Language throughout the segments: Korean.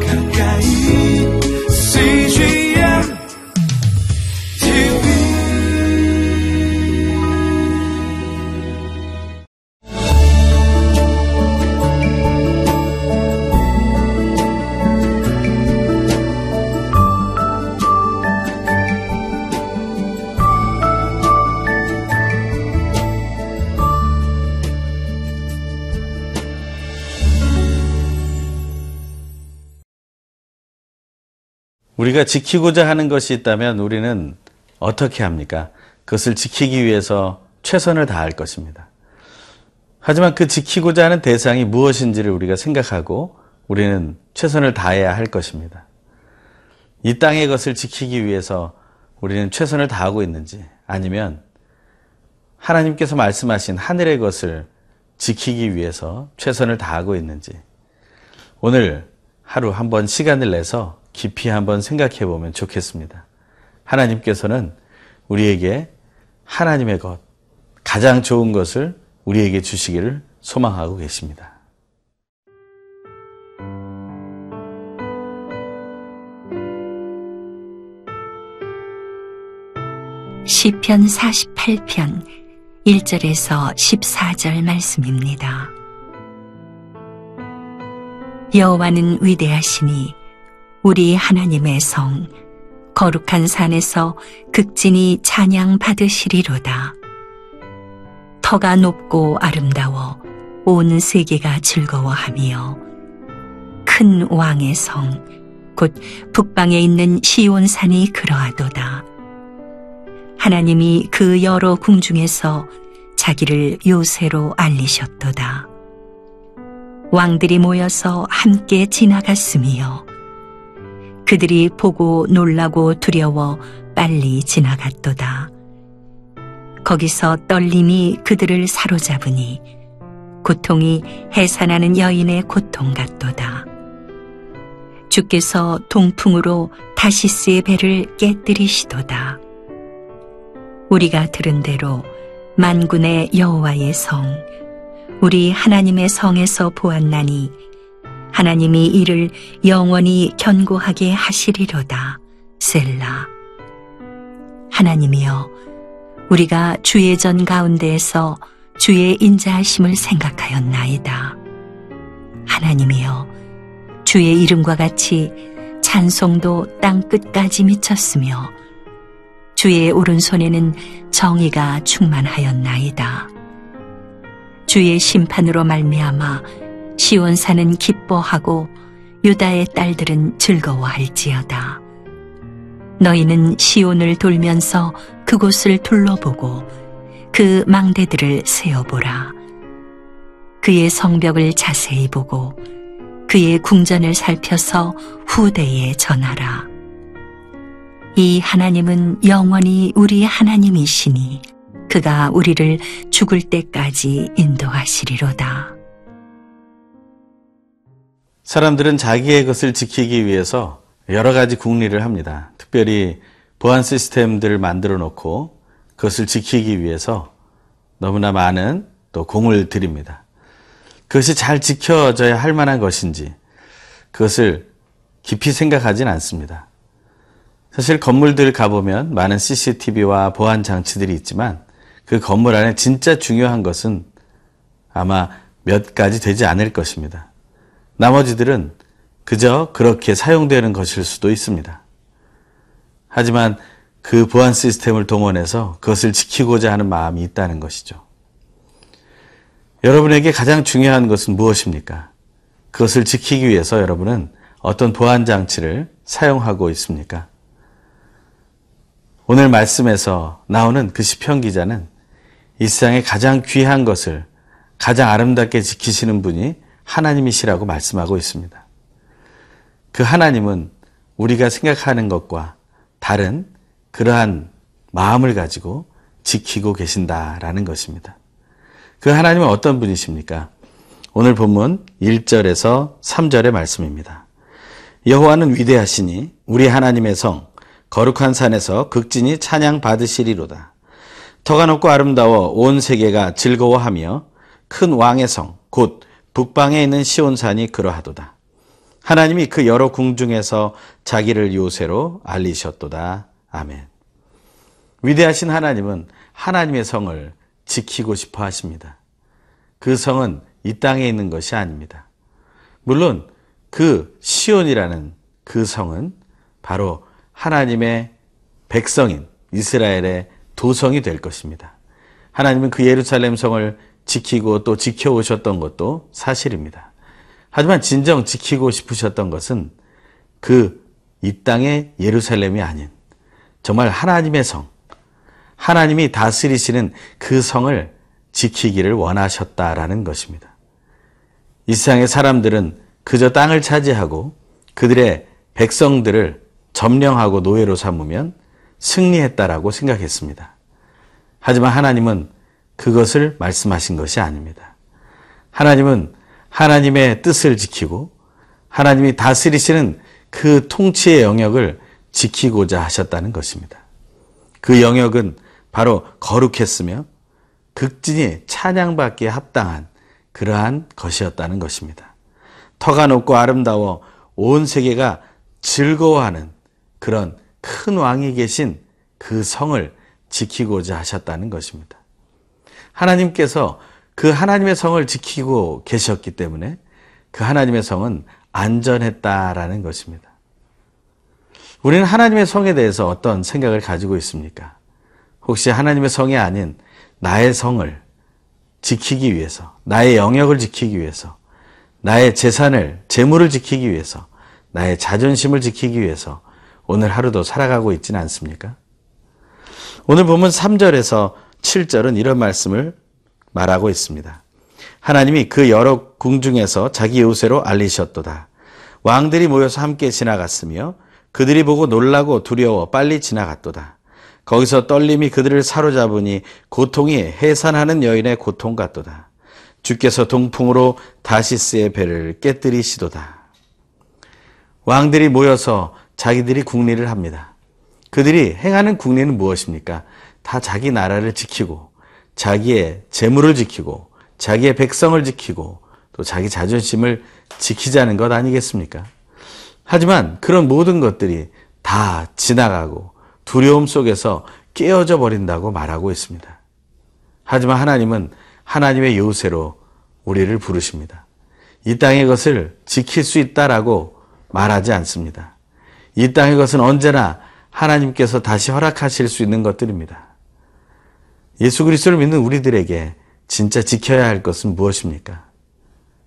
가까 우리가 지키고자 하는 것이 있다면 우리는 어떻게 합니까? 그것을 지키기 위해서 최선을 다할 것입니다. 하지만 그 지키고자 하는 대상이 무엇인지를 우리가 생각하고 우리는 최선을 다해야 할 것입니다. 이 땅의 것을 지키기 위해서 우리는 최선을 다하고 있는지 아니면 하나님께서 말씀하신 하늘의 것을 지키기 위해서 최선을 다하고 있는지 오늘 하루 한번 시간을 내서 깊이 한번 생각해 보면 좋겠습니다. 하나님께서는 우리에게 하나님의 것, 가장 좋은 것을 우리에게 주시기를 소망하고 계십니다. 시편 48편 1절에서 14절 말씀입니다. 여호와는 위대하시니 우리 하나님의 성 거룩한 산에서 극진히 찬양 받으시리로다. 터가 높고 아름다워 온 세계가 즐거워하며 큰 왕의 성 곧 북방에 있는 시온산이 그러하도다. 하나님이 그 여러 궁중에서 자기를 요새로 알리셨도다. 왕들이 모여서 함께 지나갔으며 그들이 보고 놀라고 두려워 빨리 지나갔도다. 거기서 떨림이 그들을 사로잡으니 고통이 해산하는 여인의 고통 같도다. 주께서 동풍으로 다시스의 배를 깨뜨리시도다. 우리가 들은 대로 만군의 여호와의 성, 우리 하나님의 성에서 보았나니 하나님이 이를 영원히 견고하게 하시리로다. 셀라. 하나님이여, 우리가 주의 전 가운데에서 주의 인자하심을 생각하였나이다. 하나님이여, 주의 이름과 같이 찬송도 땅 끝까지 미쳤으며 주의 오른손에는 정의가 충만하였나이다. 주의 심판으로 말미암아 시온산은 기뻐하고 유다의 딸들은 즐거워할지어다. 너희는 시온을 돌면서 그곳을 둘러보고 그 망대들을 세어보라. 그의 성벽을 자세히 보고 그의 궁전을 살펴서 후대에 전하라. 이 하나님은 영원히 우리 하나님이시니 그가 우리를 죽을 때까지 인도하시리로다. 사람들은 자기의 것을 지키기 위해서 여러 가지 궁리를 합니다. 특별히 보안 시스템들을 만들어 놓고 그것을 지키기 위해서 너무나 많은 또 공을 들입니다. 그것이 잘 지켜져야 할 만한 것인지 그것을 깊이 생각하진 않습니다. 사실 건물들 가보면 많은 CCTV와 보안 장치들이 있지만 그 건물 안에 진짜 중요한 것은 아마 몇 가지 되지 않을 것입니다. 나머지들은 그저 그렇게 사용되는 것일 수도 있습니다. 하지만 그 보안 시스템을 동원해서 그것을 지키고자 하는 마음이 있다는 것이죠. 여러분에게 가장 중요한 것은 무엇입니까? 그것을 지키기 위해서 여러분은 어떤 보안 장치를 사용하고 있습니까? 오늘 말씀에서 나오는 그 시편 기자는 이 세상에 가장 귀한 것을 가장 아름답게 지키시는 분이 하나님이시라고 말씀하고 있습니다. 그 하나님은 우리가 생각하는 것과 다른 그러한 마음을 가지고 지키고 계신다라는 것입니다. 그 하나님은 어떤 분이십니까? 오늘 본문 1절에서 3절의 말씀입니다. 여호와는 위대하시니 우리 하나님의 성 거룩한 산에서 극진히 찬양 받으시리로다. 터가 높고 아름다워 온 세계가 즐거워하며 큰 왕의 성 곧 북방에 있는 시온산이 그러하도다. 하나님이 그 여러 궁중에서 자기를 요새로 알리셨도다. 아멘. 위대하신 하나님은 하나님의 성을 지키고 싶어 하십니다. 그 성은 이 땅에 있는 것이 아닙니다. 물론 그 시온이라는 그 성은 바로 하나님의 백성인 이스라엘의 도성이 될 것입니다. 하나님은 그 예루살렘 성을 지키고 또 지켜오셨던 것도 사실입니다. 하지만 진정 지키고 싶으셨던 것은 그 이 땅의 예루살렘이 아닌 정말 하나님의 성, 하나님이 다스리시는 그 성을 지키기를 원하셨다라는 것입니다. 이 세상의 사람들은 그저 땅을 차지하고 그들의 백성들을 점령하고 노예로 삼으면 승리했다라고 생각했습니다. 하지만 하나님은 그것을 말씀하신 것이 아닙니다. 하나님은 하나님의 뜻을 지키고 하나님이 다스리시는 그 통치의 영역을 지키고자 하셨다는 것입니다. 그 영역은 바로 거룩했으며 극진히 찬양받기에 합당한 그러한 것이었다는 것입니다. 터가 높고 아름다워 온 세계가 즐거워하는 그런 큰 왕이 계신 그 성을 지키고자 하셨다는 것입니다. 하나님께서 그 하나님의 성을 지키고 계셨기 때문에 그 하나님의 성은 안전했다라는 것입니다. 우리는 하나님의 성에 대해서 어떤 생각을 가지고 있습니까? 혹시 하나님의 성이 아닌 나의 성을 지키기 위해서, 나의 영역을 지키기 위해서, 나의 재산을, 재물을 지키기 위해서, 나의 자존심을 지키기 위해서 오늘 하루도 살아가고 있지는 않습니까? 오늘 보면 3절에서 7절은 이런 말씀을 말하고 있습니다. 하나님이 그 여러 궁중에서 자기 요새로 알리셨도다. 왕들이 모여서 함께 지나갔으며 그들이 보고 놀라고 두려워 빨리 지나갔도다. 거기서 떨림이 그들을 사로잡으니 고통이 해산하는 여인의 고통 같도다. 주께서 동풍으로 다시스의 배를 깨뜨리시도다. 왕들이 모여서 자기들이 국리를 합니다. 그들이 행하는 국리는 무엇입니까? 다 자기 나라를 지키고 자기의 재물을 지키고 자기의 백성을 지키고 또 자기 자존심을 지키자는 것 아니겠습니까? 하지만 그런 모든 것들이 다 지나가고 두려움 속에서 깨어져 버린다고 말하고 있습니다. 하지만 하나님은 하나님의 요새로 우리를 부르십니다. 이 땅의 것을 지킬 수 있다라고 말하지 않습니다. 이 땅의 것은 언제나 하나님께서 다시 허락하실 수 있는 것들입니다. 예수 그리스도를 믿는 우리들에게 진짜 지켜야 할 것은 무엇입니까?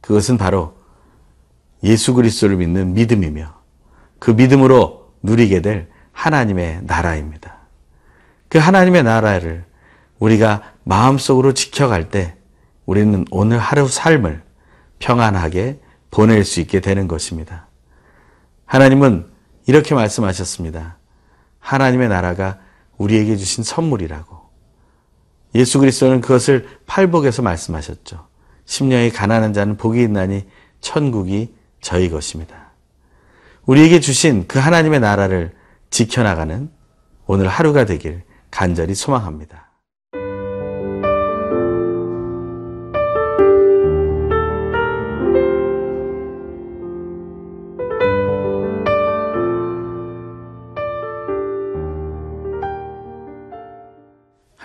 그것은 바로 예수 그리스도를 믿는 믿음이며 그 믿음으로 누리게 될 하나님의 나라입니다. 그 하나님의 나라를 우리가 마음속으로 지켜갈 때 우리는 오늘 하루 삶을 평안하게 보낼 수 있게 되는 것입니다. 하나님은 이렇게 말씀하셨습니다. 하나님의 나라가 우리에게 주신 선물이라고. 예수 그리스도는 그것을 팔복에서 말씀하셨죠. 심령이 가난한 자는 복이 있나니 천국이 저희 것입니다. 우리에게 주신 그 하나님의 나라를 지켜나가는 오늘 하루가 되길 간절히 소망합니다.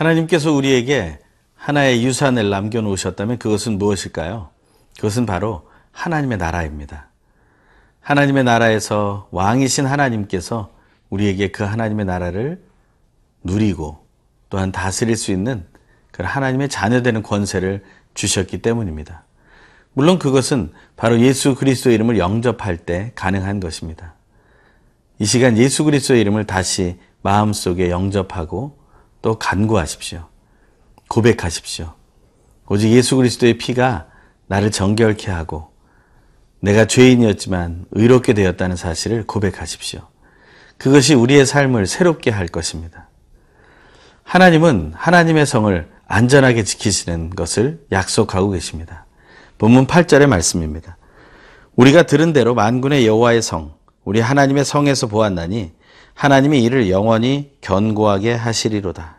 하나님께서 우리에게 하나의 유산을 남겨놓으셨다면 그것은 무엇일까요? 그것은 바로 하나님의 나라입니다. 하나님의 나라에서 왕이신 하나님께서 우리에게 그 하나님의 나라를 누리고 또한 다스릴 수 있는 그 하나님의 자녀되는 권세를 주셨기 때문입니다. 물론 그것은 바로 예수 그리스도의 이름을 영접할 때 가능한 것입니다. 이 시간 예수 그리스도의 이름을 다시 마음속에 영접하고 또 간구하십시오. 고백하십시오. 오직 예수 그리스도의 피가 나를 정결케 하고 내가 죄인이었지만 의롭게 되었다는 사실을 고백하십시오. 그것이 우리의 삶을 새롭게 할 것입니다. 하나님은 하나님의 성을 안전하게 지키시는 것을 약속하고 계십니다. 본문 8절의 말씀입니다. 우리가 들은 대로 만군의 여호와의 성, 우리 하나님의 성에서 보았나니 하나님이 이를 영원히 견고하게 하시리로다.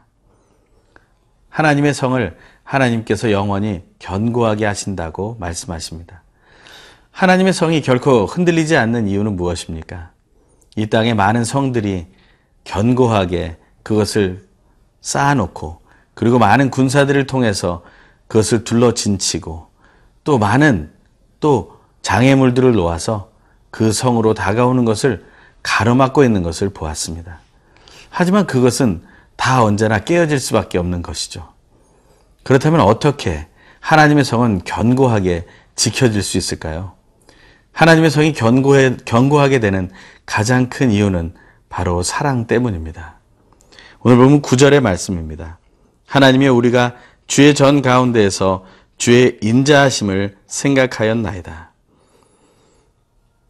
하나님의 성을 하나님께서 영원히 견고하게 하신다고 말씀하십니다. 하나님의 성이 결코 흔들리지 않는 이유는 무엇입니까? 이 땅에 많은 성들이 견고하게 그것을 쌓아놓고 그리고 많은 군사들을 통해서 그것을 둘러 진치고 또 많은 또 장애물들을 놓아서 그 성으로 다가오는 것을 가로막고 있는 것을 보았습니다. 하지만 그것은 다 언제나 깨어질 수밖에 없는 것이죠. 그렇다면 어떻게 하나님의 성은 견고하게 지켜질 수 있을까요? 하나님의 성이 견고해, 견고하게 되는 가장 큰 이유는 바로 사랑 때문입니다. 오늘 보면 9절의 말씀입니다. 하나님이 우리가 주의 전 가운데에서 주의 인자하심을 생각하였나이다.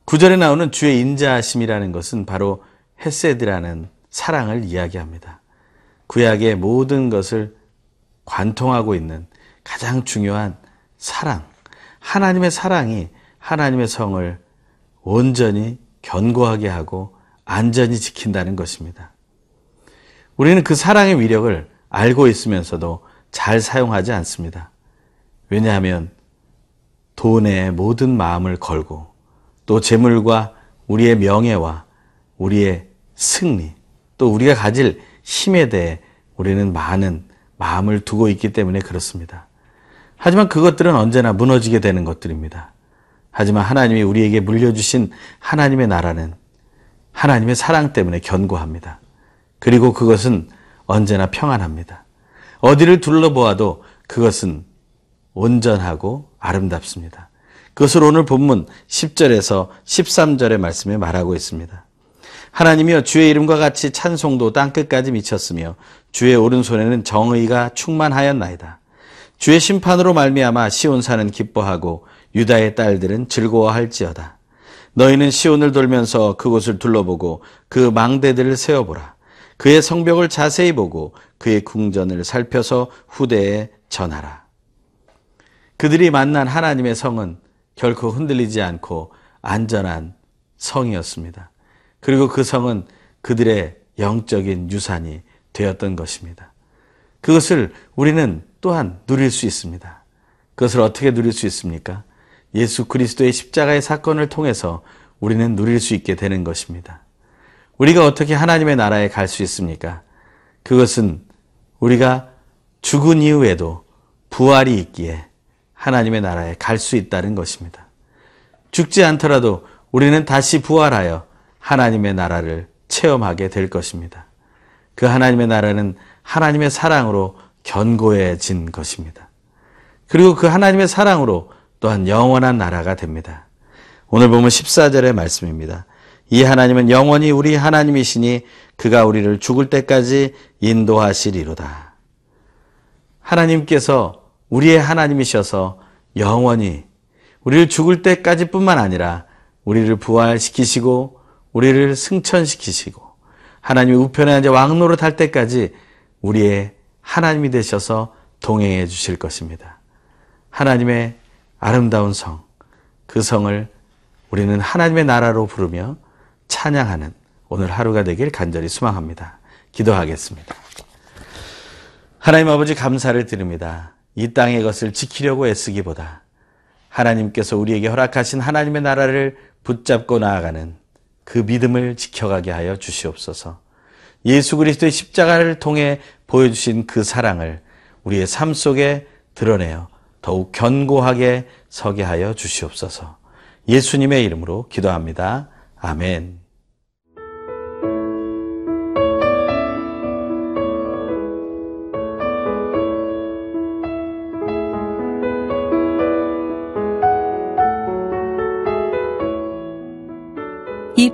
9절에 나오는 주의 인자하심이라는 것은 바로 헤세드라는 사랑을 이야기합니다. 구약의 모든 것을 관통하고 있는 가장 중요한 사랑. 하나님의 사랑이 하나님의 성을 온전히 견고하게 하고 안전히 지킨다는 것입니다. 우리는 그 사랑의 위력을 알고 있으면서도 잘 사용하지 않습니다. 왜냐하면 돈에 모든 마음을 걸고 또 재물과 우리의 명예와 우리의 승리 또 우리가 가질 힘에 대해 우리는 많은 마음을 두고 있기 때문에 그렇습니다. 하지만 그것들은 언제나 무너지게 되는 것들입니다. 하지만 하나님이 우리에게 물려주신 하나님의 나라는 하나님의 사랑 때문에 견고합니다. 그리고 그것은 언제나 평안합니다. 어디를 둘러보아도 그것은 온전하고 아름답습니다. 그것을 오늘 본문 10절에서 13절의 말씀에 말하고 있습니다. 하나님이여 주의 이름과 같이 찬송도 땅 끝까지 미쳤으며 주의 오른손에는 정의가 충만하였나이다. 주의 심판으로 말미암아 시온산은 기뻐하고 유다의 딸들은 즐거워할지어다. 너희는 시온을 돌면서 그곳을 둘러보고 그 망대들을 세어보라. 그의 성벽을 자세히 보고 그의 궁전을 살펴서 후대에 전하라. 그들이 만난 하나님의 성은 결코 흔들리지 않고 안전한 성이었습니다. 그리고 그 성은 그들의 영적인 유산이 되었던 것입니다. 그것을 우리는 또한 누릴 수 있습니다. 그것을 어떻게 누릴 수 있습니까? 예수 그리스도의 십자가의 사건을 통해서 우리는 누릴 수 있게 되는 것입니다. 우리가 어떻게 하나님의 나라에 갈 수 있습니까? 그것은 우리가 죽은 이후에도 부활이 있기에 하나님의 나라에 갈 수 있다는 것입니다. 죽지 않더라도 우리는 다시 부활하여 하나님의 나라를 체험하게 될 것입니다. 그 하나님의 나라는 하나님의 사랑으로 견고해진 것입니다. 그리고 그 하나님의 사랑으로 또한 영원한 나라가 됩니다. 오늘 보면 14절의 말씀입니다. 이 하나님은 영원히 우리 하나님이시니 그가 우리를 죽을 때까지 인도하시리로다. 하나님께서 우리의 하나님이셔서 영원히 우리를 죽을 때까지 뿐만 아니라 우리를 부활시키시고 우리를 승천시키시고 하나님의 우편에 앉아 왕노릇 할 때까지 우리의 하나님이 되셔서 동행해 주실 것입니다. 하나님의 아름다운 성, 그 성을 우리는 하나님의 나라로 부르며 찬양하는 오늘 하루가 되길 간절히 소망합니다. 기도하겠습니다. 하나님 아버지 감사를 드립니다. 이 땅의 것을 지키려고 애쓰기보다 하나님께서 우리에게 허락하신 하나님의 나라를 붙잡고 나아가는 그 믿음을 지켜가게 하여 주시옵소서. 예수 그리스도의 십자가를 통해 보여주신 그 사랑을 우리의 삶 속에 드러내어 더욱 견고하게 서게 하여 주시옵소서. 예수님의 이름으로 기도합니다. 아멘.